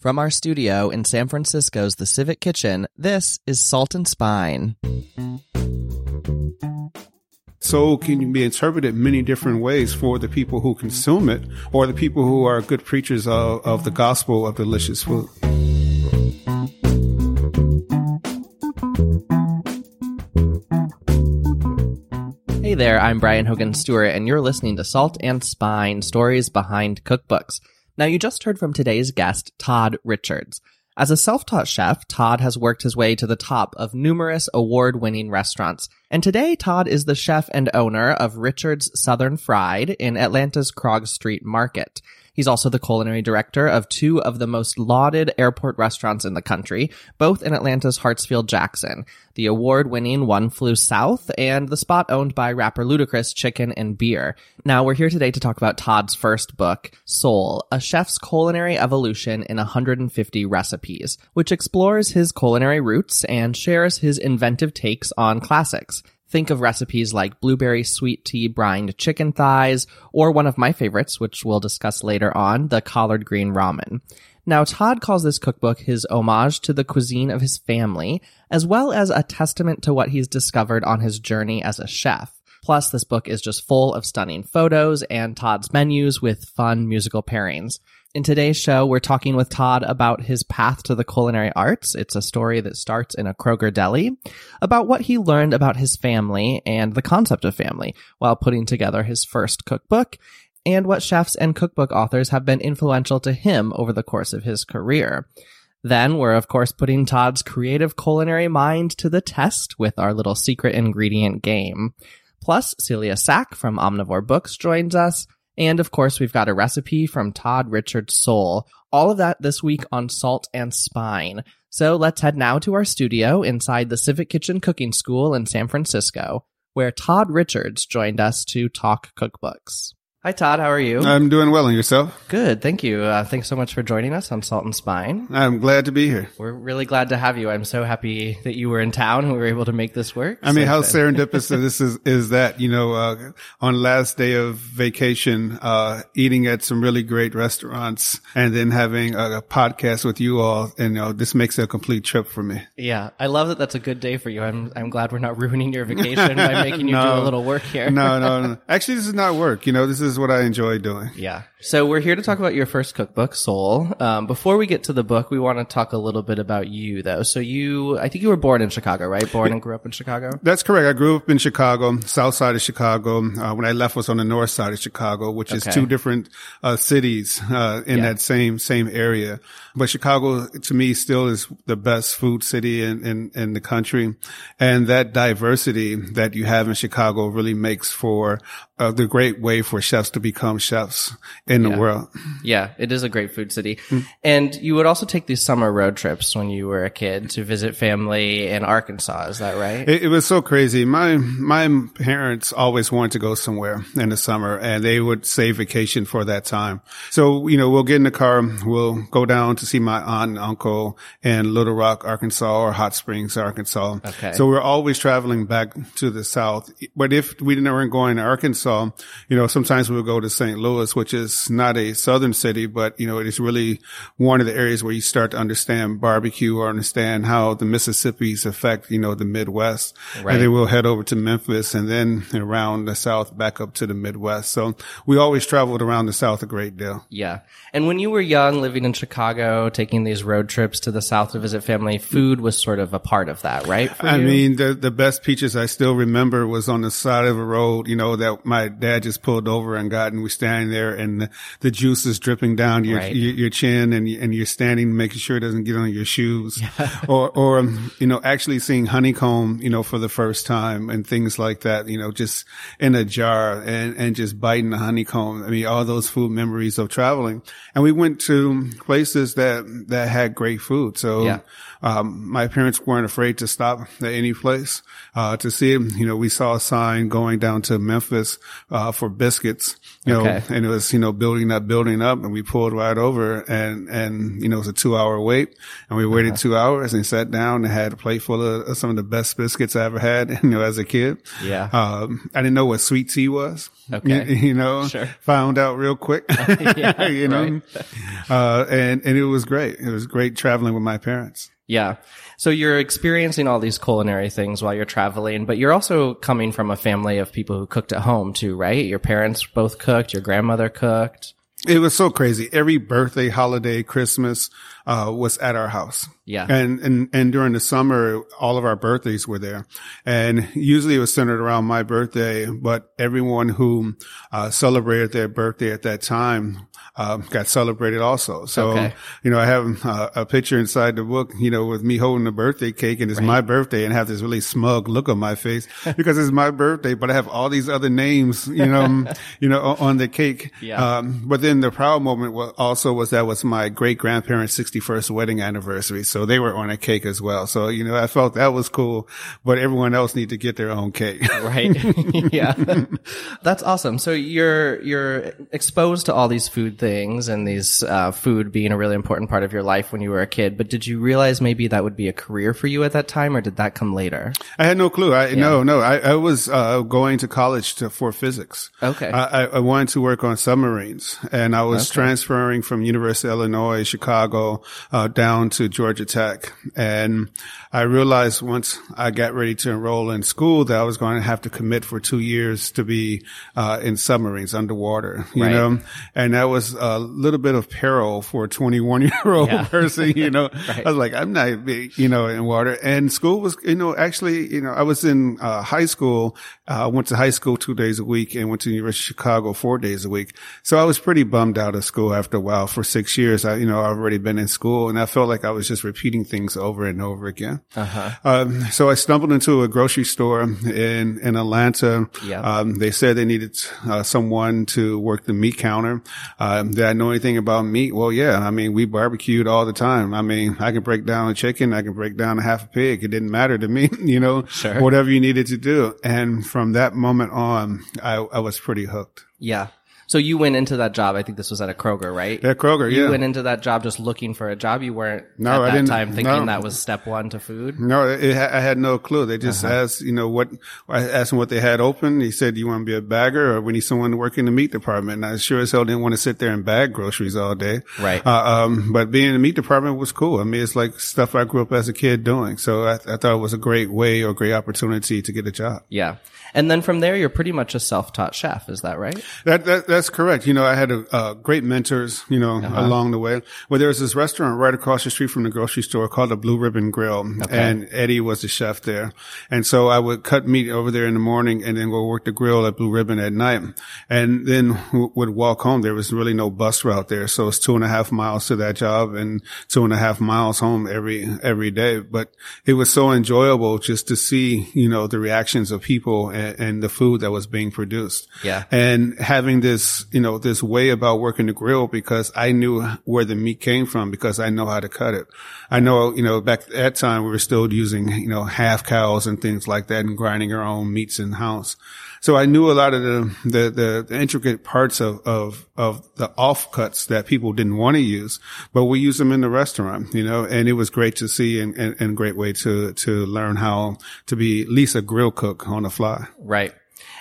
From our studio in San Francisco's The Civic Kitchen, this is Salt and Spine. Soul can be interpreted many different ways for the people who consume it or the people who are good preachers of, of the gospel of delicious food. Hey there, I'm Brian Hogan Stewart, and you're listening to Salt and Spine Stories Behind Cookbooks. Now, you just heard from today's guest, Todd Richards. As a self-taught chef, Todd has worked his way to the top of numerous award-winning restaurants. And today, Todd is the chef and owner of Richard's Southern Fried in Atlanta's Krog Street Market. He's also the culinary director of two of the most lauded airport restaurants in the country, both in Atlanta's Hartsfield Jackson, the award-winning One Flew South and the spot owned by rapper Ludacris Chicken and Beer. Now, we're here today to talk about Todd's first book, Soul, A Chef's Culinary Evolution in 150 Recipes, which explores his culinary roots and shares his inventive takes on classics. Think of recipes like blueberry sweet tea brined chicken thighs, or one of my favorites, which we'll discuss later on, the collard green ramen. Now, Todd calls this cookbook his homage to the cuisine of his family, as well as a testament to what he's discovered on his journey as a chef. Plus, this book is just full of stunning photos and Todd's menus with fun musical pairings. In today's show, we're talking with Todd about his path to the culinary arts. It's a story that starts in a Kroger deli, about what he learned about his family and the concept of family while putting together his first cookbook, and what chefs and cookbook authors have been influential to him over the course of his career. Then we're of course putting Todd's creative culinary mind to the test with our little secret ingredient game. Plus, Celia Sack from Omnivore Books joins us. And of course, we've got a recipe from Todd Richards Soul. All of that this week on Salt and Spine. So let's head now to our studio inside the Civic Kitchen Cooking School in San Francisco, where Todd Richards joined us to talk cookbooks. Hi, Todd. How are you? I'm doing well, and yourself? Good. Thank you. Uh, thanks so much for joining us on Salt and Spine. I'm glad to be here. We're really glad to have you. I'm so happy that you were in town and we were able to make this work. I mean, So- how serendipitous this is, is that, you know, uh, on last day of vacation, uh, eating at some really great restaurants and then having a, a podcast with you all. And, you know, this makes it a complete trip for me. Yeah, I love that. That's a good day for you. I'm I'm glad we're not ruining your vacation by making you do a little work here. No, no, no. Actually, this is not work. You know, this is what I enjoy doing. Yeah. So we're here to talk about your first cookbook, Soul. Um, before we get to the book, we want to talk a little bit about you, though. So you, I think you were born in Chicago, right? Born and grew up in Chicago. That's correct. I grew up in Chicago, south side of Chicago. Uh, when I left was on the north side of Chicago, which is two different uh, cities uh, in Yeah. that same same area. But Chicago, to me, still is the best food city in, in, in the country. And that diversity that you have in Chicago really makes for uh, the great way for chefs to become chefs in the world. Yeah, it is a great food city. Hmm. And you would also take these summer road trips when you were a kid to visit family in Arkansas. Is that right? It, it was so crazy. My my parents always wanted to go somewhere in the summer, and they would save vacation for that time. So you know, we'll get in the car, we'll go down to see my aunt and uncle in Little Rock, Arkansas, or Hot Springs, Arkansas. Okay. So we're always traveling back to the south. But if we didn't weren't going to Arkansas, you know, sometimes we'll go to St. Louis, which is not a southern city, but you know, it is really one of the areas where you start to understand barbecue or understand how the Mississippi's affect, you know, the Midwest. Right. And then we'll head over to Memphis and then around the South back up to the Midwest. So we always traveled around the South a great deal. Yeah. And when you were young, living in Chicago, taking these road trips to the South to visit family, food was sort of a part of that, right? for I you? mean, the the best peaches I still remember was on the side of a road, you know, that my dad just pulled over and got, and we're standing there, and the, the juice is dripping down your Right. your, your chin, and and you're standing making sure it doesn't get on your shoes, or or um, you know, actually seeing honeycomb, you know, for the first time, and things like that, you know, just in a jar and and just biting the honeycomb. I mean, all those food memories of traveling, and we went to places that that had great food, so. Yeah. Um, my parents weren't afraid to stop at any place uh, to see it. You know, we saw a sign going down to Memphis uh, for biscuits, you know, and it was, you know, building up, building up and we pulled right over and, and, you know, it was a two hour wait and we waited Uh-huh. two hours and sat down and had a plate full of of some of the best biscuits I ever had, you know, as a kid. Yeah. Um, I didn't know what sweet tea was. Okay. You, you know, Sure. found out real quick, Yeah, you know, uh, and, and it was great. It was great traveling with my parents. Yeah. So you're experiencing all these culinary things while you're traveling, but you're also coming from a family of people who cooked at home too, right? Your parents both cooked, your grandmother cooked. It was so crazy. Every birthday, holiday, Christmas, uh, was at our house. Yeah. And, and, and during the summer, all of our birthdays were there. And usually it was centered around my birthday, but everyone who, uh, celebrated their birthday at that time, um, got celebrated also. So, Okay. you know, I have uh, a picture inside the book, you know, with me holding the birthday cake and it's my birthday and have this really smug look on my face because it's my birthday, but I have all these other names, you know, you know, on- on the cake. Yeah. Um, but then the proud moment was also was that was my great grandparents' 61st wedding anniversary. So they were on a cake as well. So, you know, I felt that was cool, but everyone else need to get their own cake. Right. yeah. That's awesome. So you're, you're exposed to all these food things and these, uh, food being a really important part of your life when you were a kid. But did you realize maybe that would be a career for you at that time or did that come later? I had no clue. I, no, no, I, I was, uh, going to college to, for physics. Okay. I, I- I wanted to work on submarines and I was transferring from University of Illinois, Chicago, uh, down to Georgia Tech. And I realized once I got ready to enroll in school that I was going to have to commit for two years to be, uh, in submarines underwater, you Right. know, and that was a little bit of peril for a 21 year old Yeah. person, you know, I was like, I'm not, you know, in water and school was, you know, actually, you know, I was in, uh, high school. Uh, I went to high school two days a week and went to University of Chicago four days a week. So I was pretty bummed out of school after a while. For six years, I, you know, I've already been in school and I felt like I was just repeating things over and over again. Uh-huh. Um, so I stumbled into a grocery store in, in Atlanta. Yeah. Um, they said they needed, uh, someone to work the meat counter. Um, did I know anything about meat? Well, yeah. I mean, we barbecued all the time. I mean, I can break down a chicken. I can break down a half a pig. It didn't matter to me, you know, Sure. whatever you needed to do. And from that moment on, I, I was pretty hooked. Yeah. So you went into that job. I think this was at a Kroger, right? At Kroger, You yeah. went into that job just looking for a job. You weren't No, at I that didn't- time thinking no. that was step one to food. No, it, I had no clue. They just Uh-huh. asked, you know, what, I asked them what they had open. He said, you want to be a bagger or we need someone to work in the meat department. And I sure as hell didn't want to sit there and bag groceries all day. Right. Uh, um, but being in the meat department was cool. I mean, it's like stuff I grew up as a kid doing. So I, I thought it was a great way or great opportunity to get a job. Yeah. And then from there, you're pretty much a self-taught chef. Is that right? That, that that's correct. You know, I had a, uh, great mentors, you know, Uh-huh. along the way. Well, there was this restaurant right across the street from the grocery store called the Blue Ribbon Grill, and Eddie was the chef there. And so I would cut meat over there in the morning, and then go work the grill at Blue Ribbon at night, and then w- would walk home. There was really no bus route there, so it's two and a half miles to that job and two and a half miles home every every day. But it was so enjoyable just to see, you know, the reactions of people and, and the food that was being produced Yeah. and having this, you know, this way about working the grill because I knew where the meat came from because I know how to cut it. I know, you know, back at that time we were still using, you know, half cows and things like that and grinding our own meats in house. So I knew a lot of the, the, the, the intricate parts of, of, of the offcuts that people didn't want to use, but we use them in the restaurant, you know, and it was great to see and, and, and great way to, to learn how to be at least a grill cook on the fly. Right.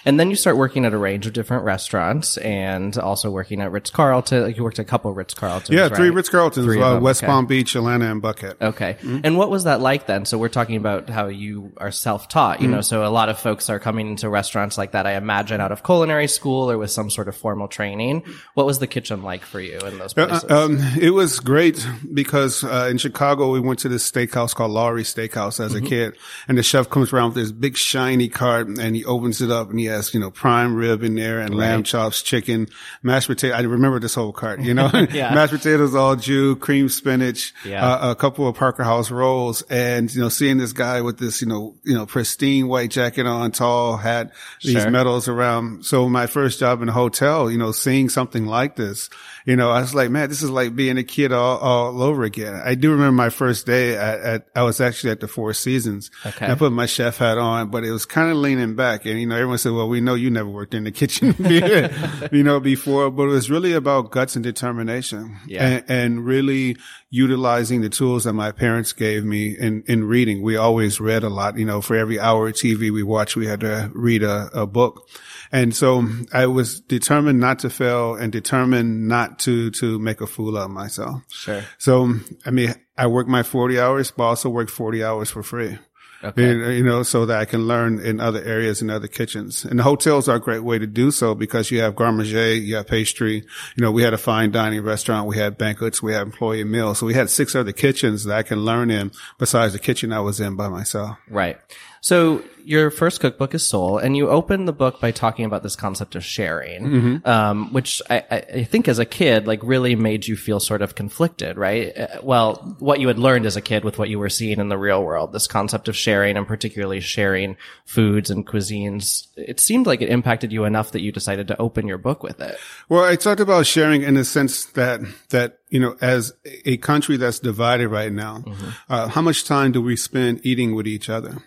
And then you start working at a range of different restaurants and also working at Ritz Carlton. Like you worked at a couple Ritz Carltons. Yeah, three right? Ritz Carltons, uh, West okay. Palm Beach, Atlanta, and Buckhead. Okay. Mm-hmm. And what was that like then? So we're talking about how you are self-taught, you Mm-hmm. know, so a lot of folks are coming into restaurants like that, I imagine out of culinary school or with some sort of formal training. What was the kitchen like for you in those places? Uh, um, it was great because uh, in Chicago we went to this steakhouse called Lowry Steakhouse as a kid, and the chef comes around with this big shiny cart and he opens it up and he has you know prime rib in there and lamb chops, chicken, mashed potato. I remember this whole cart, you know, Yeah. mashed potatoes au jus, cream spinach, Yeah. uh, a couple of Parker House rolls, and you know seeing this guy with this you know you know pristine white jacket on, tall hat, these Sure. medals around. So my first job in a hotel, you know, seeing something like this, you know, I was like, man, this is like being a kid all, all over again. I do remember my first day at, at I was actually at the Four Seasons. Okay. I put my chef hat on, but it was kind of leaning back. And, you know, everyone said, well, well, we know you never worked in the kitchen, you know, before, but it was really about guts and determination Yeah. and, and really utilizing the tools that my parents gave me in, in reading. We always read a lot, you know, for every hour of TV we watched, we had to read a, a book. And so I was determined not to fail and determined not to, to make a fool of myself. Sure. So, I mean, I worked my 40 hours, but also worked 40 hours for free. Okay. And, you know, so that I can learn in other areas in other kitchens. And the hotels are a great way to do so because you have garde you have pastry. You know, we had a fine dining restaurant, we had banquets, we had employee meals. So we had six other kitchens that I can learn in besides the kitchen I was in by myself. Right. So your first cookbook is Soul, and you open the book by talking about this concept of sharing, Mm-hmm. um, which I, I think as a kid, like really made you feel sort of conflicted, right? Uh, Well, what you had learned as a kid with what you were seeing in the real world, this concept of sharing and particularly sharing foods and cuisines, it seemed like it impacted you enough that you decided to open your book with it. Well, I talked about sharing in the sense that, that, you know, as a country that's divided right now, uh, how much time do we spend eating with each other?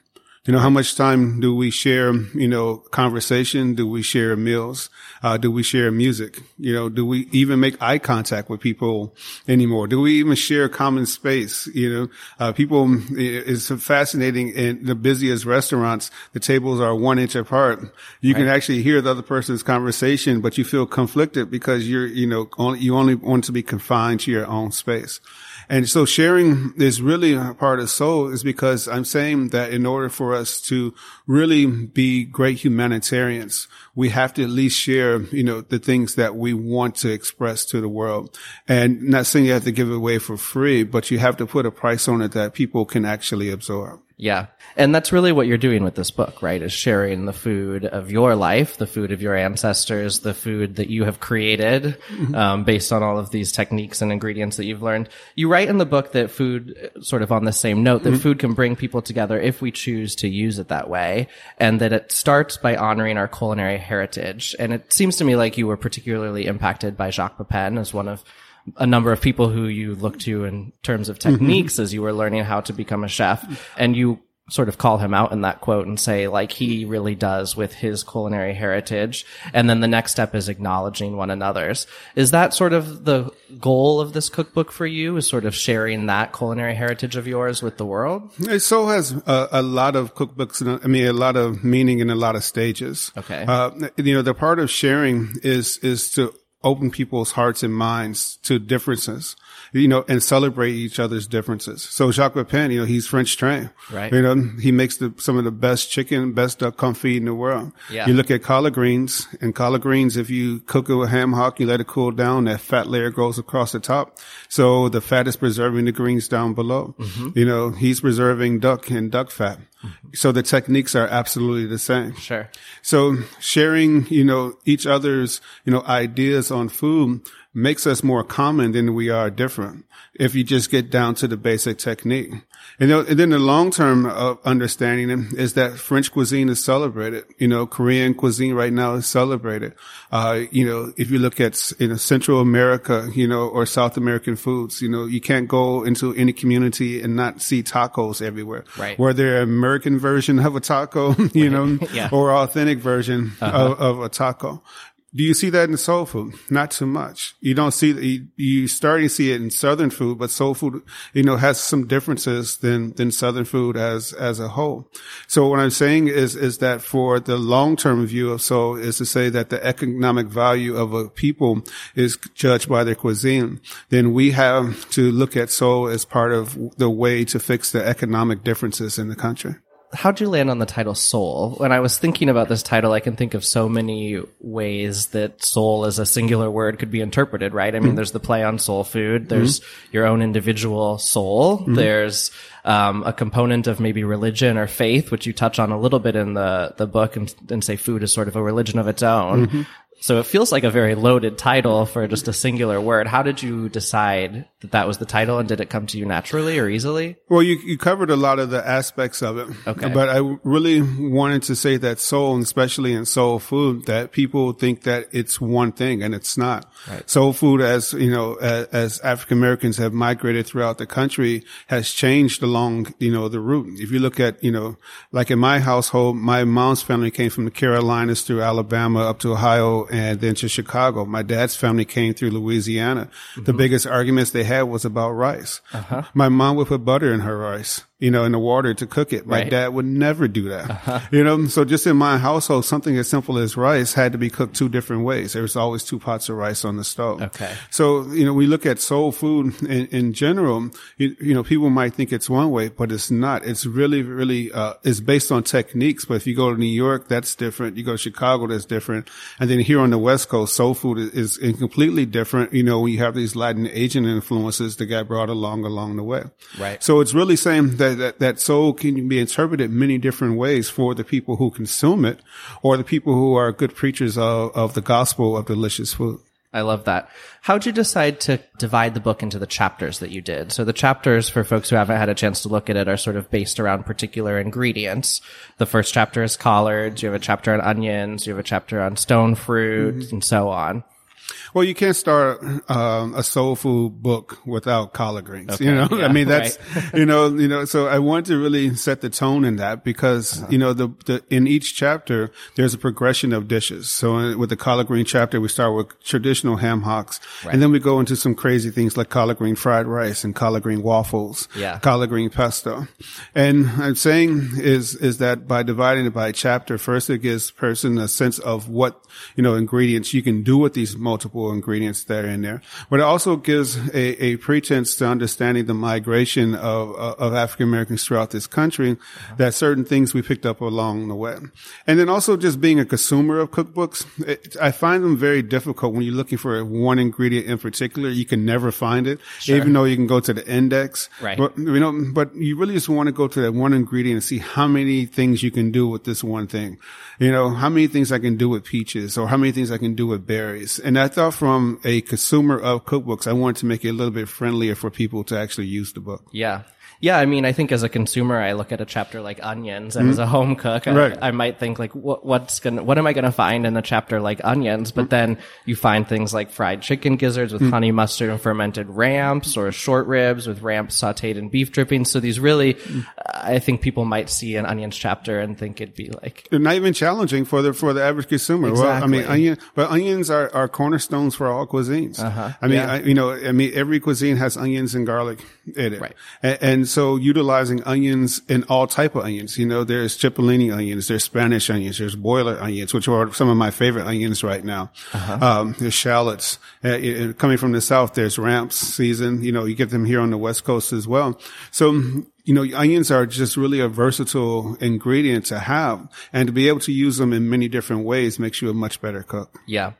You know, how much time do we share, you know, conversation? Do we share meals? Uh, do we share music? You know, do we even make eye contact with people anymore? Do we even share common space? You know, uh, people, it's fascinating in the busiest restaurants, the tables are one inch apart. You can actually hear the other person's conversation, but you feel conflicted because you're, you know, only, you only want to be confined to your own space. And so sharing is really a part of soul is because I'm saying that in order for us to really be great humanitarians, we have to at least share, you know, the things that we want to express to the world. And not saying you have to give it away for free, but you have to put a price on it that people can actually absorb. Yeah. And that's really what you're doing with this book, right? Is sharing the food of your life, the food of your ancestors, the food that you have created, um, based on all of these techniques and ingredients that you've learned. You write in the book that food, sort of on the same note, that food can bring people together if we choose to use it that way. And that it starts by honoring our culinary heritage. And it seems to me like you were particularly impacted by Jacques Pepin as one of a number of people who you look to in terms of techniques as you were learning how to become a chef. And you sort of call him out in that quote and say, like, he really does with his culinary heritage. And then the next step is acknowledging one another's. Is that sort of the goal of this cookbook for you? Is sort of sharing that culinary heritage of yours with the world? It so has a, a lot of cookbooks, and I mean, a lot of meaning in a lot of stages. Okay. Uh, you know, the part of sharing is, is to open people's hearts and minds to differences, you know, and celebrate each other's differences. So Jacques Pepin, you know, he's French trained. Right. You know, he makes the, some of the best chicken, best duck confit in the world. Yeah. You look at collard greens and collard greens, if you cook it with ham hock, you let it cool down, that fat layer goes across the top. So the fat is preserving the greens down below. Mm-hmm. You know, he's preserving duck and duck fat. So the techniques are absolutely the same. Sure. So sharing, you know, each other's, you know, ideas on food makes us more common than we are different. If you just get down to the basic technique. And, you know, and then the long term of understanding is that French cuisine is celebrated. You know, Korean cuisine right now is celebrated. Uh, you know, if you look at, you know, Central America, you know, or South American foods, you know, you can't go into any community and not see tacos everywhere. Right. Whether American version of a taco, you know, Yeah. or authentic version of, of a taco. Do you see that in soul food? Not too much. You don't see, you, starting to see it in southern food, but soul food, you know, has some differences than, than southern food as, as a whole. So what I'm saying is, is that for the long-term view of soul is to say that the economic value of a people is judged by their cuisine. Then we have to look at soul as part of the way to fix the economic differences in the country. How'd you land on the title soul? When i was thinking about this title i can think of so many ways that soul as a singular word could be interpreted right? I mean mm-hmm. there's the play on soul food. There's mm-hmm. your own individual soul. Mm-hmm. There's um, a component of maybe religion or faith which you touch on a little bit in the the book and, and say food is sort of a religion of its own So it feels like a very loaded title for just a singular word. How did you decide that that was the title and did it come to you naturally or easily? Well, you, you covered a lot of the aspects of it. Okay. But I really wanted to say that soul, and especially in soul food, that people think that it's one thing and it's not. Right. Soul food, as you know, as, as African Americans have migrated throughout the country, has changed along, you know, the route. If you look at, you know, like in my household, my mom's family came from the Carolinas through Alabama up to Ohio and then to Chicago. My dad's family came through Louisiana. Mm-hmm. The biggest arguments they had was about rice. Uh-huh. My mom would put butter in her rice, you know, in the water to cook it. My Right. dad would never do that. You know, so just in my household, something as simple as rice had to be cooked two different ways. There was always two pots of rice on the stove. Okay. So, you know, we look at soul food in, in general, you, you know, people might think it's one way, but it's not. It's really, really, uh, it's based on techniques. But if you go to New York, that's different. You go to Chicago, that's different. And then here on the West Coast, soul food is, is completely different. You know, you have these Latin Asian influences that got brought along along the way. Right. So it's really saying that, that, that soul can be interpreted many different ways for the people who consume it or the people who are good preachers of, of the gospel of delicious food. I love that. How'd you decide to divide the book into the chapters that you did? So the chapters, for folks who haven't had a chance to look at it, are sort of based around particular ingredients. The first chapter is collards. You have a chapter on onions. You have a chapter on stone fruit mm-hmm. and so on. Well, you can't start um, a soul food book without collard greens. Okay, you know, yeah, I mean that's you know, you know. So I want to really set the tone in that because Uh-huh. you know the, the in each chapter there's a progression of dishes. So uh, with the collard green chapter, we start with traditional ham hocks, and then we go into some crazy things like collard green fried rice and collard green waffles, Yeah. collard green pesto. And I'm saying is is that by dividing it by chapter, first it gives person a sense of what you know ingredients you can do with these multiple ingredients that are in there, but it also gives a, a pretense to understanding the migration of of African Americans throughout this country. That certain things we picked up along the way, and then also just being a consumer of cookbooks, it, I find them very difficult when you're looking for one ingredient in particular. You can never find it, even though you can go to the index. Right. But you know, but you really just want to go to that one ingredient and see how many things you can do with this one thing. You know, how many things I can do with peaches or how many things I can do with berries. And I thought from a consumer of cookbooks, I wanted to make it a little bit friendlier for people to actually use the book. Yeah. Yeah, I mean, I think as a consumer, I look at a chapter like onions, and as a mm-hmm. home cook, I, Right. I might think like, what, what's gonna, what am I gonna find in a chapter like onions? But mm. then you find things like fried chicken gizzards with mm. honey mustard and fermented ramps, or short ribs with ramps sautéed in beef drippings. So these really, I think people might see an onions chapter and think it'd be like, They're not even challenging for the for the average consumer. Well, I mean, Exactly. onion, but onions are, are cornerstones for all cuisines. Uh-huh. I mean, Yeah. I, you know, I mean, every cuisine has onions and garlic it, Right. And, and so utilizing onions and all type of onions. You know, there's cipollini onions, there's Spanish onions, there's boiler onions, which are some of my favorite onions right now. Uh-huh. Um, there's shallots. Uh, uh, coming from the south, there's ramps season. You know, you get them here on the west coast as well. So you know, onions are just really a versatile ingredient to have and to be able to use them in many different ways makes you a much better cook. Yeah.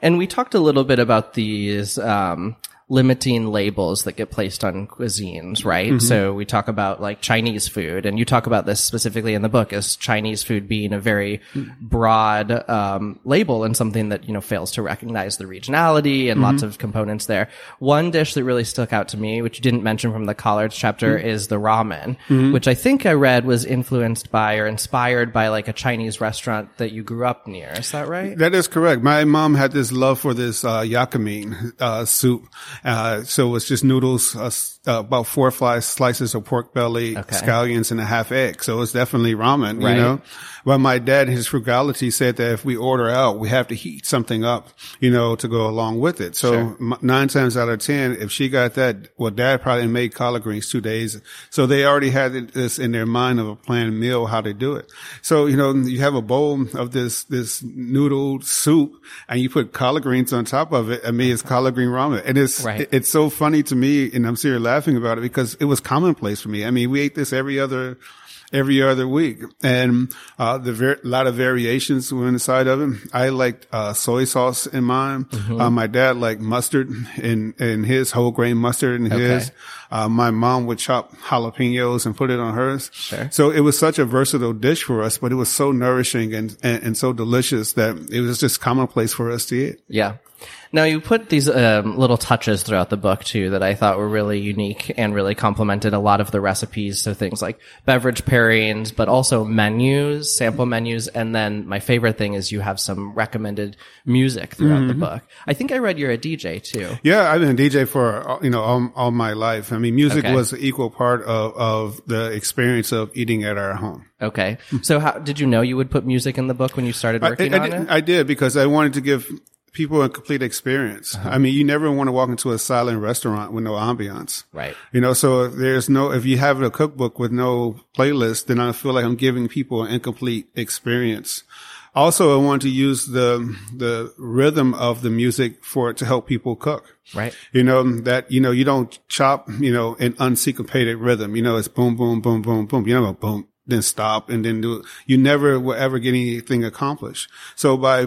And we talked a little bit about these um, limiting labels that get placed on cuisines, right? So we talk about like Chinese food, and you talk about this specifically in the book as Chinese food being a very broad um, label and something that you know fails to recognize the regionality and lots of components there. One dish that really stuck out to me, which you didn't mention from the collards chapter, is the ramen, which I think I read was influenced by or inspired by like a Chinese restaurant that you grew up near. Is that right? That is correct. My mom had this love for this uh, yaka mein uh, soup. Uh, so it's just noodles, uh, uh, about four fly slices of pork belly, scallions, and a half egg. So it's definitely ramen, Right. you know. But my dad, his frugality said that if we order out, we have to heat something up, you know, to go along with it. So m- nine times out of ten, if she got that, well, dad probably made collard greens two days. So they already had this in their mind of a planned meal, how to do it. So, you know, you have a bowl of this, this noodle soup and you put collard greens on top of it. I mean, it's collard green ramen. And it's, Right. it's so funny to me. And I'm here laughing about it because it was commonplace for me. I mean, we ate this every other, every other week. And, uh, the ver- lot of variations were inside of it. I liked, uh, soy sauce in mine. Uh, my dad liked mustard in, in his whole grain mustard in his. Uh, my mom would chop jalapenos and put it on hers. Sure. So it was such a versatile dish for us, but it was so nourishing and, and, and so delicious that it was just commonplace for us to eat. Yeah. Now you put these um, little touches throughout the book too that I thought were really unique and really complemented a lot of the recipes. So things like beverage pairings, but also menus, sample menus, and then my favorite thing is you have some recommended music throughout the book. I think I read you're a DJ too. Yeah, I've been a DJ for you know all, all my life. I mean, music Okay. was an equal part of of the experience of eating at our home. Okay. So how did you know you would put music in the book when you started I, working I on did, it? I did because I wanted to give people a complete experience. Uh-huh. I mean, you never want to walk into a silent restaurant with no ambiance. Right. You know, so if there's no, if you have a cookbook with no playlist, then I feel like I'm giving people an incomplete experience. Also, I want to use the, the rhythm of the music for it to help people cook. Right. You know, that, you know, you don't chop, you know, in unsyncopated rhythm. You know, it's boom, boom, boom, boom, boom. You know, boom, then stop and then do it. You never will ever get anything accomplished. So by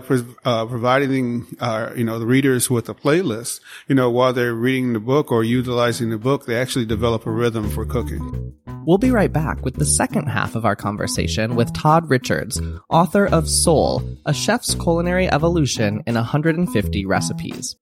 uh, providing, uh, you know, the readers with a playlist, you know, while they're reading the book or utilizing the book, they actually develop a rhythm for cooking. We'll be right back with the second half of our conversation with Todd Richards, author of Soul, a chef's culinary evolution in 150 recipes.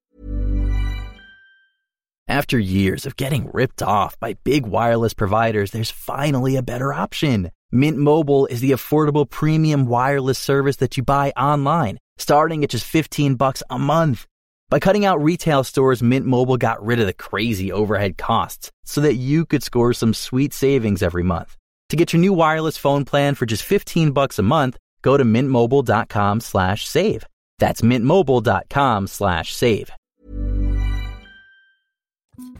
After years of getting ripped off by big wireless providers, there's finally a better option. Mint Mobile is the affordable premium wireless service that you buy online, starting at just 15 bucks a month. By cutting out retail stores, Mint Mobile got rid of the crazy overhead costs so that you could score some sweet savings every month. To get your new wireless phone plan for just 15 bucks a month, go to mintmobile.com slash save. That's mintmobile.com slash save.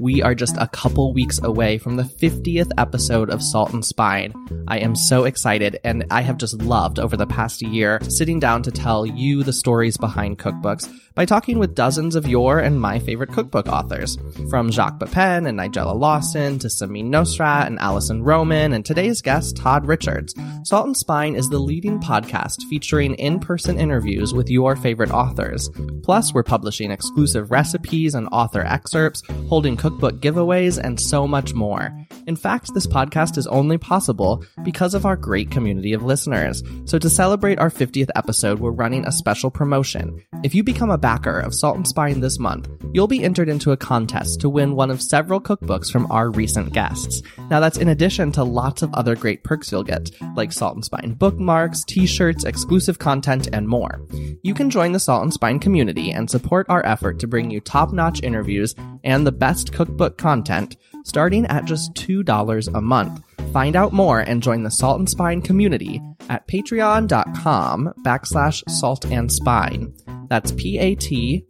We are just a couple weeks away from the 50th episode of Salt and Spine. I am so excited, and I have just loved over the past year sitting down to tell you the stories behind cookbooks by talking with dozens of your and my favorite cookbook authors. From Jacques Pepin and Nigella Lawson to Samin Nosrat and Alison Roman, and today's guest, Todd Richards. Salt and Spine is the leading podcast featuring in person interviews with your favorite authors. Plus, we're publishing exclusive recipes and author excerpts, holding cookbook giveaways, and so much more. In fact, this podcast is only possible because of our great community of listeners. So to celebrate our 50th episode, we're running a special promotion. If you become a backer of Salt and Spine this month, you'll be entered into a contest to win one of several cookbooks from our recent guests. Now that's in addition to lots of other great perks you'll get, like Salt and Spine bookmarks, t-shirts, exclusive content, and more. You can join the Salt and Spine community and support our effort to bring you top-notch interviews and the best cookbook content starting at just $2 a month. Find out more and join the Salt and Spine community at patreon.com backslash salt and spine. That's P-A-T-R-E-O-N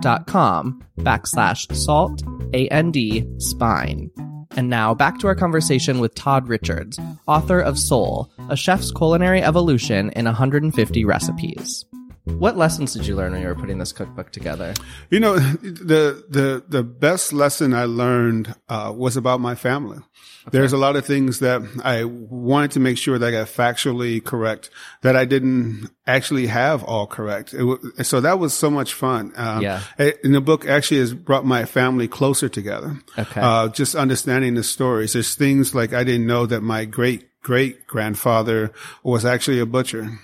dot com backslash salt A-N-D spine. And now back to our conversation with Todd Richards, author of Soul, a chef's culinary evolution in 150 recipes. What lessons did you learn when you were putting this cookbook together? You know, the the the best lesson I learned uh, was about my family. There's a lot of things that I wanted to make sure that I got factually correct that I didn't actually have all correct. It w- so that was so much fun. Um, Yeah. And the book actually has brought my family closer together. Okay. Uh, just understanding the stories. There's things like I didn't know that my great great grandfather was actually a butcher.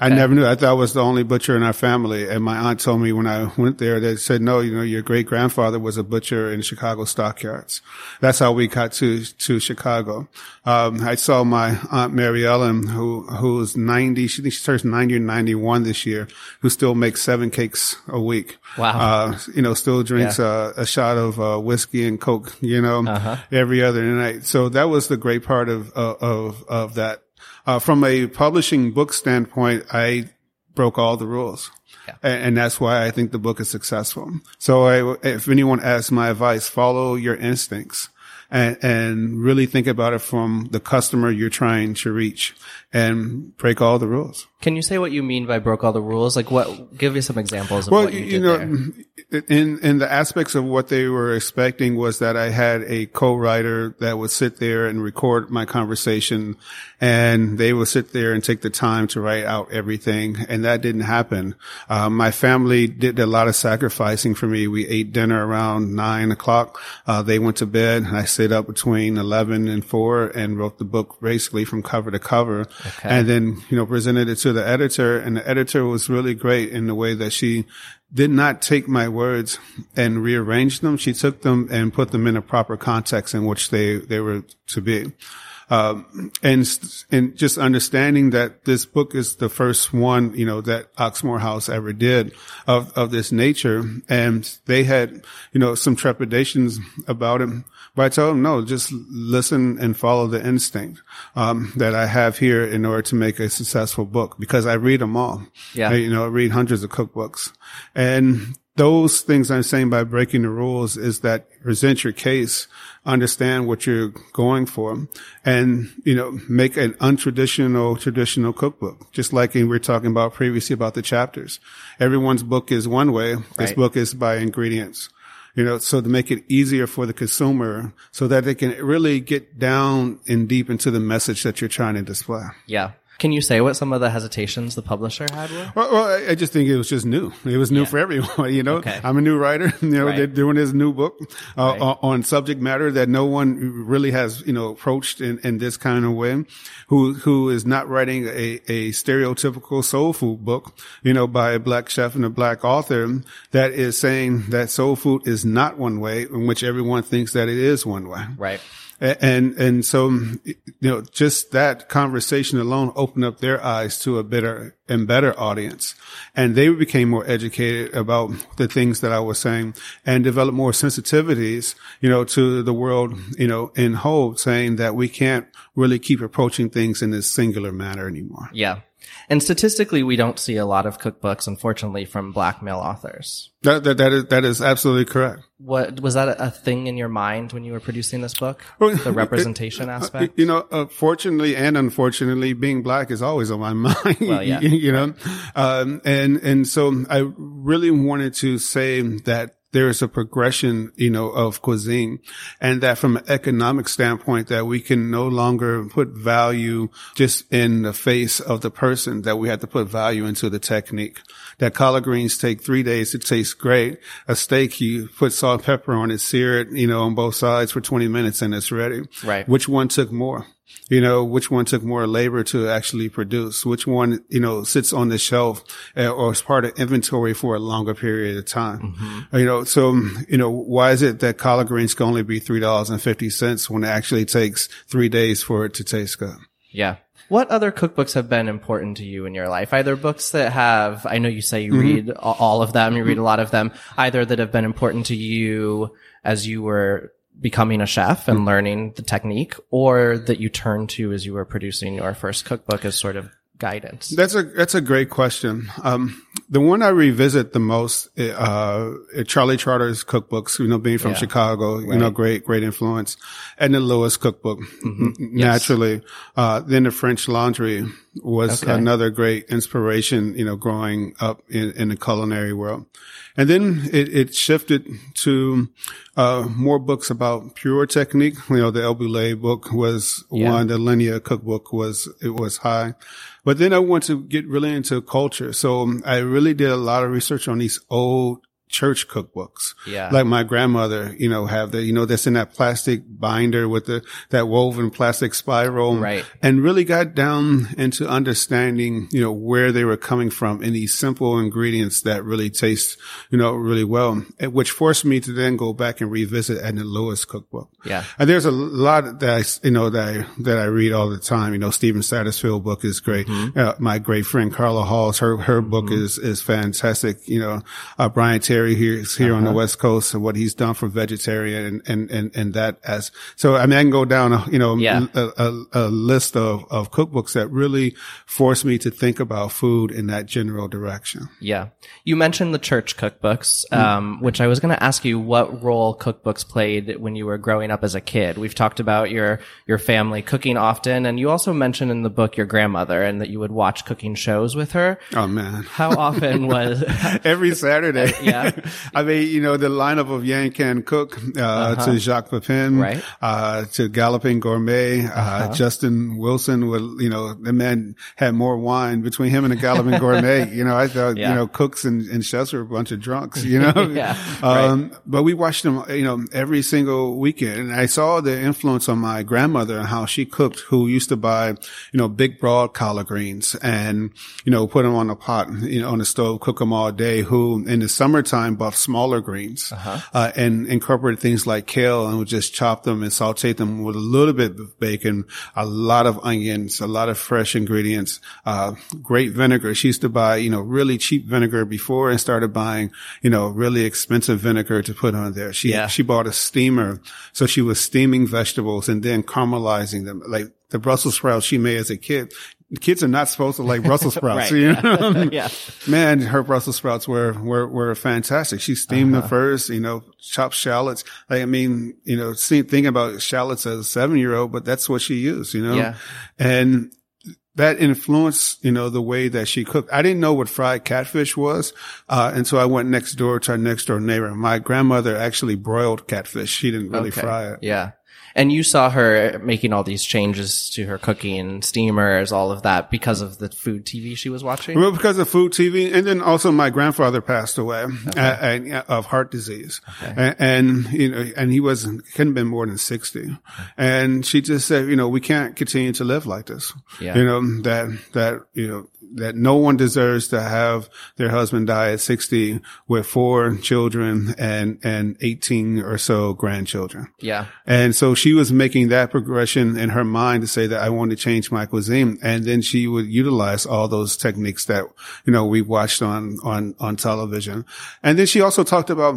I never knew. I thought I was the only butcher in our family. And my aunt told me when I went there, they said, no, you know, your great grandfather was a butcher in Chicago stockyards. That's how we got to, to Chicago. Um, I saw my aunt Mary Ellen, who, who's 90. She thinks she turns 90 or 91 this year, who still makes seven cakes a week. Wow. Uh, you know, still drinks uh, a shot of uh, whiskey and coke, you know, Uh-huh. every other night. So that was the great part of, of, of that. Uh, from a publishing book standpoint, I broke all the rules. Yeah. And, and that's why I think the book is successful. So I, if anyone asks my advice, follow your instincts. and, and really think about it from the customer you're trying to reach and break all the rules. Can you say what you mean by broke all the rules? Like what, give me some examples of well, what you, you know, there. in, in the aspects of what they were expecting was that I had a co-writer that would sit there and record my conversation and they would sit there and take the time to write out everything. And that didn't happen. Um, my family did a lot of sacrificing for me. We ate dinner around nine o'clock. Uh, they went to bed. And I stayed up between 11 and four and wrote the book basically from cover to cover. Okay. And then, you know, presented it to the editor and the editor was really great in the way that she did not take my words and rearrange them. She took them and put them in a proper context in which they, they were to be. Um, and and just understanding that this book is the first one, you know, that Oxmoor House ever did of of this nature, and they had, you know, some trepidations about it. But I told them, no, just listen and follow the instinct um, that I have here in order to make a successful book because I read them all. Yeah, I, you know, I read hundreds of cookbooks, and those things I'm saying by breaking the rules is that present your case, understand what you're going for, and, you know, make an untraditional, traditional cookbook. Just like we were talking about previously about the chapters. Everyone's book is one way. This right. book is by ingredients. You know, so to make it easier for the consumer so that they can really get down and deep into the message that you're trying to display. Yeah. Can you say what some of the hesitations the publisher had were? Well, well I just think it was just new. It was new yeah. for everyone. You know, okay. I'm a new writer. You know, right. they're doing this new book uh, right. on subject matter that no one really has, you know, approached in, in this kind of way. Who who is not writing a, a stereotypical soul food book, you know, by a black chef and a black author that is saying that soul food is not one way, in which everyone thinks that it is one way. Right. And, and so, you know, just that conversation alone opened up their eyes to a better and better audience. And they became more educated about the things that I was saying and developed more sensitivities, you know, to the world, you know, in whole saying that we can't really keep approaching things in this singular manner anymore. Yeah. And statistically, we don't see a lot of cookbooks, unfortunately, from black male authors. That, that, that is, that is absolutely correct. What, was that a thing in your mind when you were producing this book? The representation it, aspect? You know, uh, fortunately and unfortunately, being black is always on my mind. Well, yeah. you know, um, and, and so I really wanted to say that there is a progression, you know, of cuisine and that from an economic standpoint that we can no longer put value just in the face of the person that we have to put value into the technique. That collard greens take three days to taste great. A steak, you put salt and pepper on it, sear it, you know, on both sides for 20 minutes and it's ready. Right. Which one took more? you know, which one took more labor to actually produce, which one, you know, sits on the shelf uh, or is part of inventory for a longer period of time. Mm-hmm. You know, so, you know, why is it that collard greens can only be $3.50 when it actually takes three days for it to taste good? Yeah. What other cookbooks have been important to you in your life? Either books that have, I know you say you mm-hmm. read all of them, you read a lot of them, either that have been important to you as you were becoming a chef and learning the technique or that you turned to as you were producing your first cookbook as sort of guidance? That's a that's a great question. Um, the one I revisit the most, uh, Charlie Trotter's cookbooks. You know, being from yeah. Chicago, right. you know, great great influence, and the Lewis cookbook, mm-hmm. naturally. Yes. Uh, then the French Laundry was okay. another great inspiration. You know, growing up in, in the culinary world. And then it, it shifted to uh, more books about pure technique. You know, the El Bulli book was yeah. one. The Alinea cookbook was it was high. But then I want to get really into culture. So um, I really did a lot of research on these old church cookbooks. Yeah. Like my grandmother, you know, have the, you know, that's in that plastic binder with the, that woven plastic spiral. Right. And really got down into understanding, you know, where they were coming from in these simple ingredients that really taste, you know, really well, which forced me to then go back and revisit Edna Lewis cookbook. Yeah. And there's a lot that I, you know, that I, that I read all the time. You know, Stephen Satterfield book is great. Mm-hmm. Uh, my great friend Carla Hall's, her, her book mm-hmm. is, is fantastic. You know, uh, Bryant Terry military here here on the West Coast and what he's done for vegetarian and, and, and, and that as, so I mean, I can go down, a, you know, Yeah. a, a, a list of, of cookbooks that really forced me to think about food in that general direction. Yeah. You mentioned the church cookbooks, Mm. um, which I was going to ask you what role cookbooks played when you were growing up as a kid. We've talked about your, your family cooking often, and you also mentioned in the book your grandmother and that you would watch cooking shows with her. Oh man. How often was, Every Saturday. Yeah. I mean, you know, the lineup of Yan Can Cook, uh, to Jacques Pepin, Uh-huh. Right. Uh-huh. uh, to Galloping Gourmet, uh, Justin Wilson would, you know, the man had more wine between him and the Galloping Gourmet. You know, I thought, Yeah. you know, cooks and, and chefs were a bunch of drunks, you know? Yeah, Um, but we watched them, you know, every single weekend. And I saw the influence on my grandmother and how she cooked, who used to buy, you know, big broad collard greens and, you know, put them on a pot, you know, on the stove, cook them all day, who in the summertime bought smaller greens, uh and incorporated things like kale and would just chop them and saute them with a little bit of bacon, a lot of onions, a lot of fresh ingredients, uh, great vinegar. She used to buy, you know, really cheap vinegar before and started buying, you know, really expensive vinegar to put on there. She, Yeah. she bought a steamer. So she was steaming vegetables and then caramelizing them. Like the Brussels sprouts she made as a kid. Kids are not supposed to like Brussels sprouts, Right, you know? yeah. Man, her Brussels sprouts were, were, were fantastic. She steamed Uh-huh. them first, you know, chopped shallots. Like, I mean, you know, see, think about shallots as a seven year old, but that's what she used, you know? Yeah. And that influenced, you know, the way that she cooked. I didn't know what fried catfish was, uh, and so I went next door to our next door neighbor. My grandmother actually broiled catfish. She didn't really Okay. fry it. Yeah. And you saw her making all these changes to her cooking, steamers, all of that because of the food TV she was watching. Well, because of food TV, and then also my grandfather passed away uh, and, uh, of heart disease, and, and you know, and he wasn't couldn't have been more than sixty, and she just said, you know, we can't continue to live like this. Yeah. You know that that you know that no one deserves to have their husband die at sixty with four children and and eighteen or so grandchildren. Yeah. And so she was making that progression in her mind to say that I want to change my cuisine. And then she would utilize all those techniques that, you know, we watched on, on, on television. And then she also talked about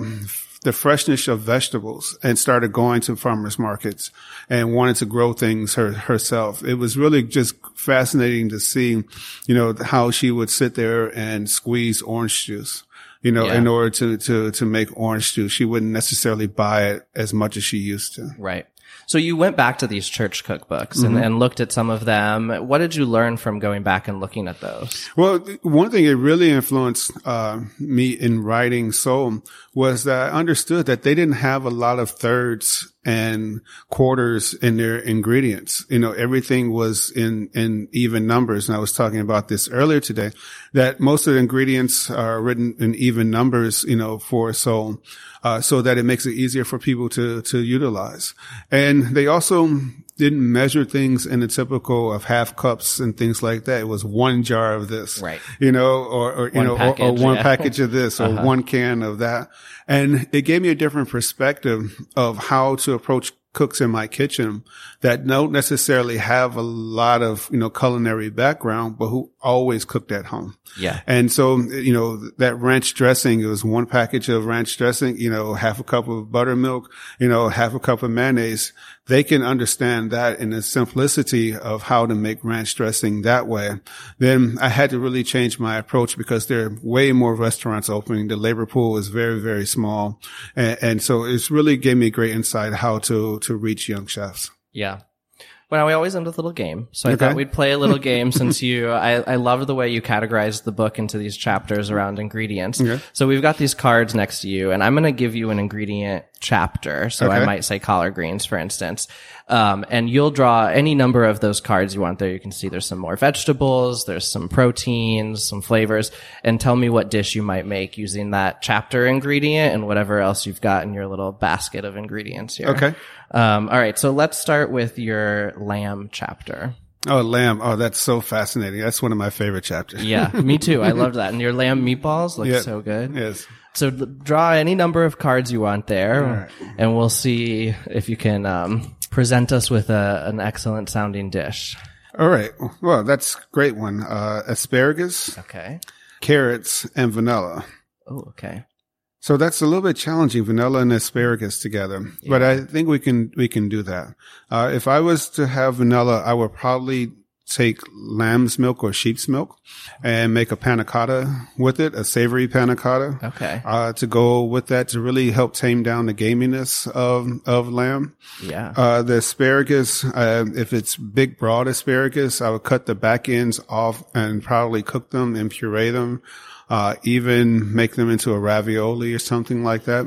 the freshness of vegetables and started going to farmers markets and wanted to grow things her, herself. It was really just fascinating to see, you know, how she would sit there and squeeze orange juice you know, Yeah. in order to, to, to make orange juice. She wouldn't necessarily buy it as much as she used to. Right. So you went back to these church cookbooks Mm-hmm. and, and looked at some of them. What did you learn from going back and looking at those? Well, one thing that really influenced uh, me in writing Soul was that I understood that they didn't have a lot of thirds and quarters in their ingredients. You know, everything was in, in even numbers. And I was talking about this earlier today, that most of the ingredients are written in even numbers, you know, for so, uh, so that it makes it easier for people to, to utilize. And they also didn't measure things in the typical of half cups and things like that. It was one jar of this, Right. You know, or, or you One know, or, or package, one yeah. package of this or uh-huh. one can of that. And it gave me a different perspective of how to approach cooks in my kitchen that don't necessarily have a lot of, you know, culinary background, but who always cooked at home. Yeah. And so, you know, that ranch dressing, it was one package of ranch dressing, you know, half a cup of buttermilk, you know, half a cup of mayonnaise. They can understand that in the simplicity of how to make ranch dressing that way. Then I had to really change my approach because there are way more restaurants opening. The labor pool is very, very small. And, and so it's really gave me great insight how to, to reach young chefs. Yeah. Well, we always end with a little game. So I thought we'd play a little game since you, I, I loved the way you categorized the book into these chapters around ingredients. Okay. So we've got these cards next to you and I'm going to give you an ingredient chapter. So I might say collard greens, for instance. Um, and you'll draw any number of those cards you want there. You can see there's some more vegetables, there's some proteins, some flavors, and tell me what dish you might make using that chapter ingredient and whatever else you've got in your little basket of ingredients here. Okay. Um, all right. So let's start with your lamb chapter. Oh, lamb. Oh, that's so fascinating. That's one of my favorite chapters. Yeah, me too. I loved that. And your lamb meatballs look Yeah. so good. Yes. So draw any number of cards you want there, and we'll see if you can um, present us with a, an excellent sounding dish. All right. Well, that's a great one. Uh, asparagus, Okay. carrots, and vanilla. Oh, okay. So that's a little bit challenging, vanilla and asparagus together. But I think we can we can do that. Uh, if I was to have vanilla, I would probably take lamb's milk or sheep's milk and make a panna cotta with it, a savory panna cotta. Okay. Uh, to go with that to really help tame down the gaminess of of lamb. Yeah. Uh, the asparagus, uh, if it's big, broad asparagus, I would cut the back ends off and probably cook them and puree them. Uh, even make them into a ravioli or something like that.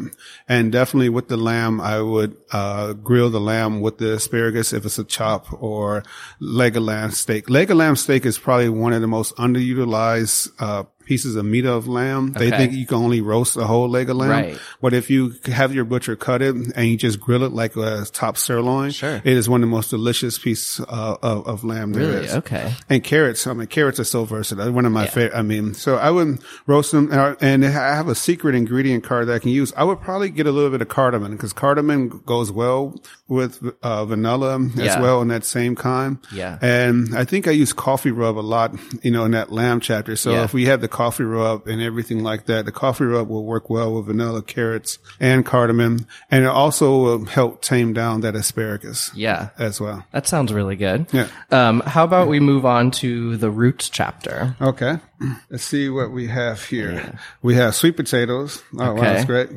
And definitely with the lamb, I would, uh, grill the lamb with the asparagus if it's a chop or leg of lamb steak. Leg of lamb steak is probably one of the most underutilized, uh, pieces of meat of lamb. They Okay. think you can only roast a whole leg of lamb. Right. But if you have your butcher cut it and you just grill it like a top sirloin, Sure. it is one of the most delicious pieces uh, of, of lamb there really? is. Okay. And carrots, I mean, carrots are so versatile. One of my favorite, I mean, so I would roast them and I have a secret ingredient card that I can use. I would probably get a little bit of cardamom because cardamom goes well with uh, vanilla Yeah. as well in that same kind. Yeah. And I think I use coffee rub a lot, you know, in that lamb chapter. So Yeah. if we have the coffee rub and everything like that, the coffee rub will work well with vanilla, carrots, and cardamom. And it also will help tame down that asparagus Yeah. as well. That sounds really good. Yeah. Um, how about we move on to the roots chapter? Okay. Let's see what we have here. We have sweet potatoes. Oh, wow, Okay. that's great.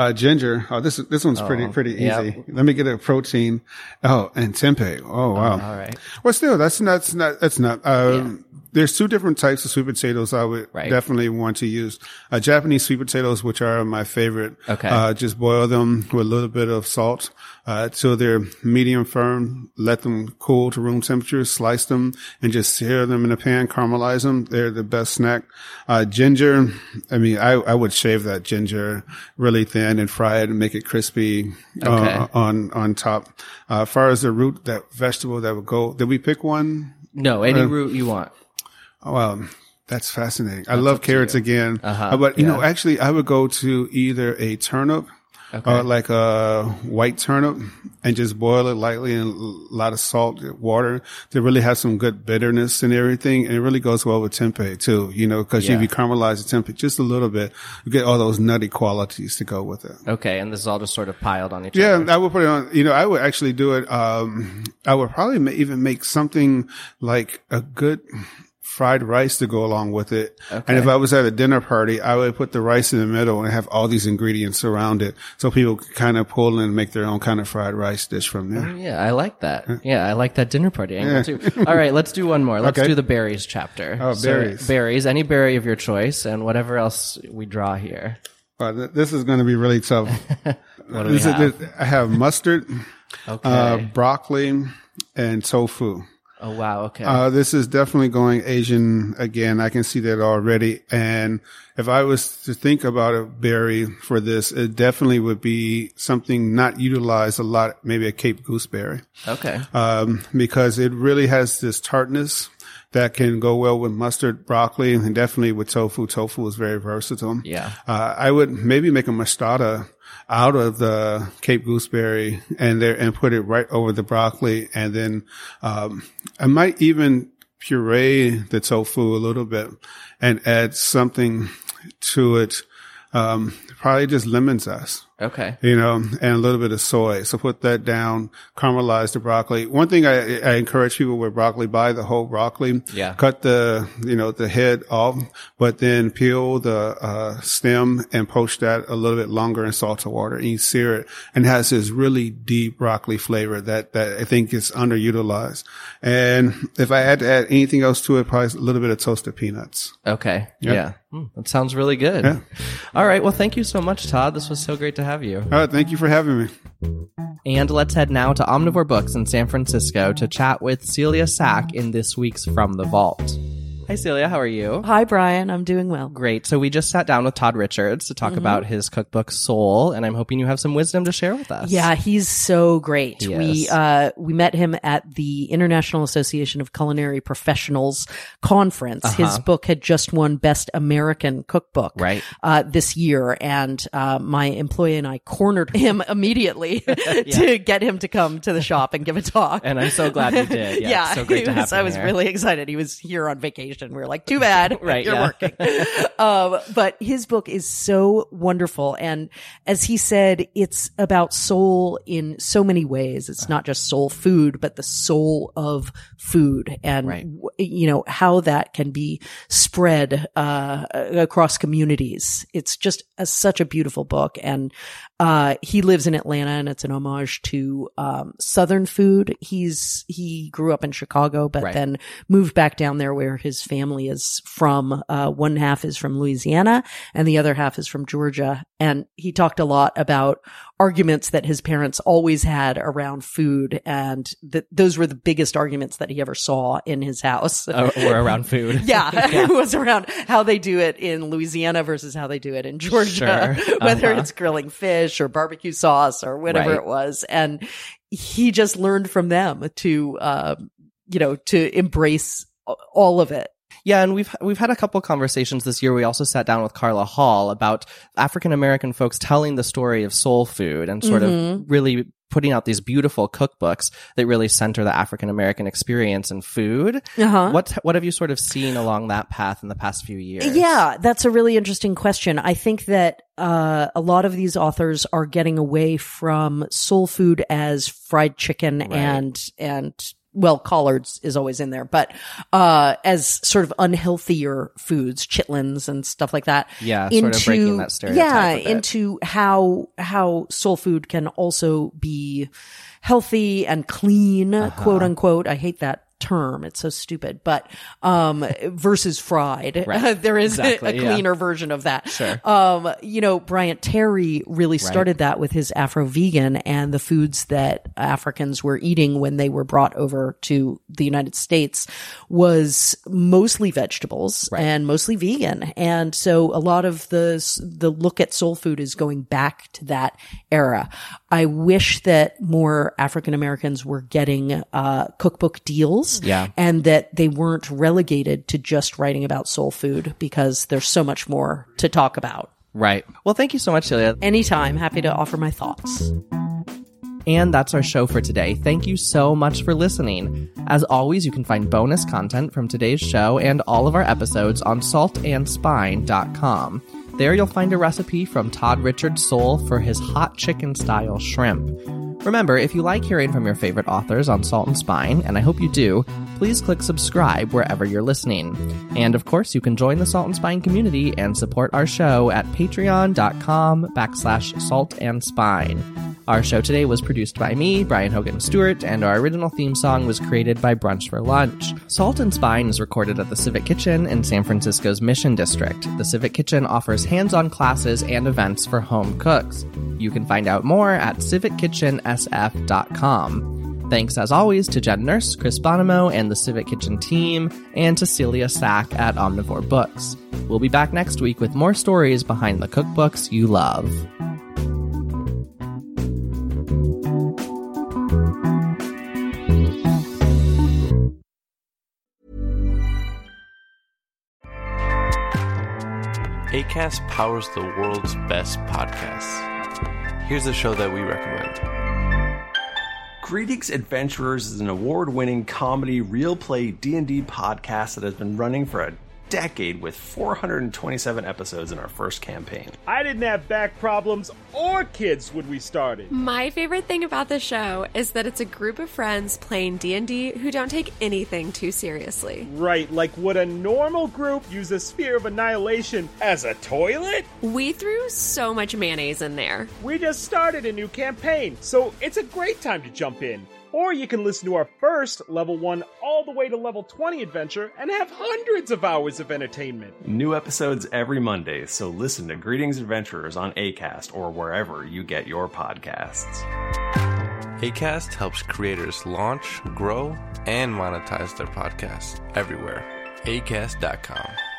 Uh, ginger. Oh, this this one's pretty pretty easy. yeah. Let me get a protein. Oh, and tempeh. Oh, wow. All right. Well, still, that's not, that's not, that's not, um, there's two different types of sweet potatoes I would Right. definitely want to use. Uh, Japanese sweet potatoes, which are my favorite. Okay. Uh, just boil them with a little bit of salt, uh, till they're medium firm. Let them cool to room temperature, slice them and just sear them in a pan, caramelize them. They're the best snack. Uh, ginger, I mean, I, I would shave that ginger really thin and fry it and make it crispy, uh, Okay. on, on top. Uh, as far as the root, that vegetable that would go, did we pick one? No, Uh, any root you want. Oh, Well, that's fascinating. I love carrots again. Uh-huh, Uh, but you yeah. know, actually I would go to either a turnip or like a white turnip and just boil it lightly in a lot of salt, water to really have some good bitterness and everything. And it really goes well with tempeh too, you know, cause Yeah. if you caramelize the tempeh just a little bit, you get all those nutty qualities to go with it. Okay, and this is all just sort of piled on each other. Yeah. I would put it on. You know, I would actually do it. Um, I would probably even make something like a good fried rice to go along with it. And if I was at a dinner party, I would put the rice in the middle and have all these ingredients around it, so people could kind of pull in and make their own kind of fried rice dish from there. Yeah, I like that. Yeah, I like that dinner party angle too. All right, let's do one more. Let's Okay. do the berries chapter. Oh, So, berries. berries, any berry of your choice, and whatever else we draw here. Th- this is going to be really tough. What do we This have? I have mustard, Okay. uh, broccoli, and tofu. Oh wow. Okay. Uh, this is definitely going Asian again. I can see that already. And if I was to think about a berry for this, it definitely would be something not utilized a lot, maybe a Cape gooseberry, okay. um, because it really has this tartness that can go well with mustard, broccoli, and definitely with tofu. Tofu is very versatile. Yeah. Uh, I would maybe make a mustard out of the Cape gooseberry and there and put it right over the broccoli. And then, um, I might even puree the tofu a little bit and add something to it. Um, probably just lemon zest Okay. you know, and a little bit of soy. So put that down, caramelize the broccoli. One thing I, I encourage people with broccoli, buy the whole broccoli. Yeah. Cut the, you know, the head off, but then peel the, uh, stem and poach that a little bit longer in salted water and you sear it and it has this really deep broccoli flavor that, that I think is underutilized. And if I had to add anything else to it, probably a little bit of toasted peanuts. Okay. Yeah. Hmm, that sounds really good. Yeah. All right. Well, thank you so much, Todd. This was so great to have you. All right. Thank you for having me. And let's head now to Omnivore Books in San Francisco to chat with Celia Sack in this week's From the Vault. Hi, Celia. How are you? Hi, Brian. I'm doing well. Great. So we just sat down with Todd Richards to Mm-hmm. talk about his cookbook Soul, and I'm hoping you have some wisdom to share with us. Yeah, he's so great. He we uh we met him at the International Association of Culinary Professionals conference. His book had just won Best American Cookbook Right. uh, this year, and uh, my employee and I cornered him immediately to get him to come to the shop and give a talk. And I'm so glad you did. Yeah. it's so great to have was- him I was here. really excited. He was here on vacation vacation. We are like, too bad. Right, You're yeah. working. um, but his book is so wonderful. And as he said, it's about soul in so many ways. It's not just soul food, but the soul of food and, Right. you know, how that can be spread, uh, across communities. It's just a, such a beautiful book. And, uh, he lives in Atlanta and it's an homage to, um, Southern food. He's, he grew up in Chicago, but Right. then moved back down there where his family is from. Uh, one half is from Louisiana and the other half is from Georgia. And he talked a lot about arguments that his parents always had around food. And that those were the biggest arguments that he ever saw in his house. Uh, or around food. Yeah, it was around how they do it in Louisiana versus how they do it in Georgia, Sure. whether Uh-huh. it's grilling fish or barbecue sauce or whatever Right. it was. And he just learned from them to, um, you know, to embrace all of it. Yeah, and we've we've had a couple conversations this year. We also sat down with Carla Hall about African American folks telling the story of soul food and sort Mhm. of really putting out these beautiful cookbooks that really center the African American experience in food. Uh-huh. What what have you sort of seen along that path in the past few years? Yeah, that's a really interesting question. I think that uh, a lot of these authors are getting away from soul food as fried chicken and and well, collards is always in there, but uh, as sort of unhealthier foods, chitlins and stuff like that. Yeah, sort of breaking that stereotype Yeah, into how how soul food can also be healthy and clean, Uh-huh. quote unquote. I hate that term. It's so stupid, but, um, versus fried. Right. there is a- Exactly, a yeah. cleaner version of that. Sure. Um, you know, Bryant Terry really started that with his Afro vegan and the foods that Africans were eating when they were brought over to the United States was mostly vegetables and mostly vegan. And so a lot of the, the look at soul food is going back to that era. I wish that more African Americans were getting, uh, cookbook deals Yeah. and that they weren't relegated to just writing about soul food because there's so much more to talk about. Right. Well, thank you so much, Celia. Anytime, happy to offer my thoughts. And that's our show for today. Thank you so much for listening. As always, you can find bonus content from today's show and all of our episodes on saltandspine.com. There you'll find a recipe from Todd Richard Soul for his hot chicken style shrimp. Remember, if you like hearing from your favorite authors on Salt and Spine, and I hope you do, please click subscribe wherever you're listening. And of course, you can join the Salt and Spine community and support our show at patreon.com backslash salt and spine. Our show today was produced by me, Brian Hogan Stewart, and our original theme song was created by Brunch for Lunch. Salt and Spine is recorded at the Civic Kitchen in San Francisco's Mission District. The Civic Kitchen offers hands on classes and events for home cooks. You can find out more at civickitchensf.com. Thanks as always to Jen Nurse, Chris Bonomo, and the Civic Kitchen team, and to Celia Sack at Omnivore Books. We'll be back next week with more stories behind the cookbooks you love. ACAST powers the world's best podcasts. Here's a show that we recommend. Greetings Adventurers is an award-winning comedy real play D&D podcast that has been running for a decade with 427 episodes in our first campaign. I didn't have back problems or kids when we started. My favorite thing about the show is that it's a group of friends playing D&D who don't take anything too seriously. Right, like would a normal group use a sphere of annihilation as a toilet? We threw so much mayonnaise in there. We just started a new campaign, so it's a great time to jump in. Or you can listen to our first level 1 all the way to level 20 adventure and have hundreds of hours of entertainment. New episodes every Monday, so listen to Greetings Adventurers on ACAST or wherever you get your podcasts. ACAST helps creators launch, grow, and monetize their podcasts everywhere. ACAST.com.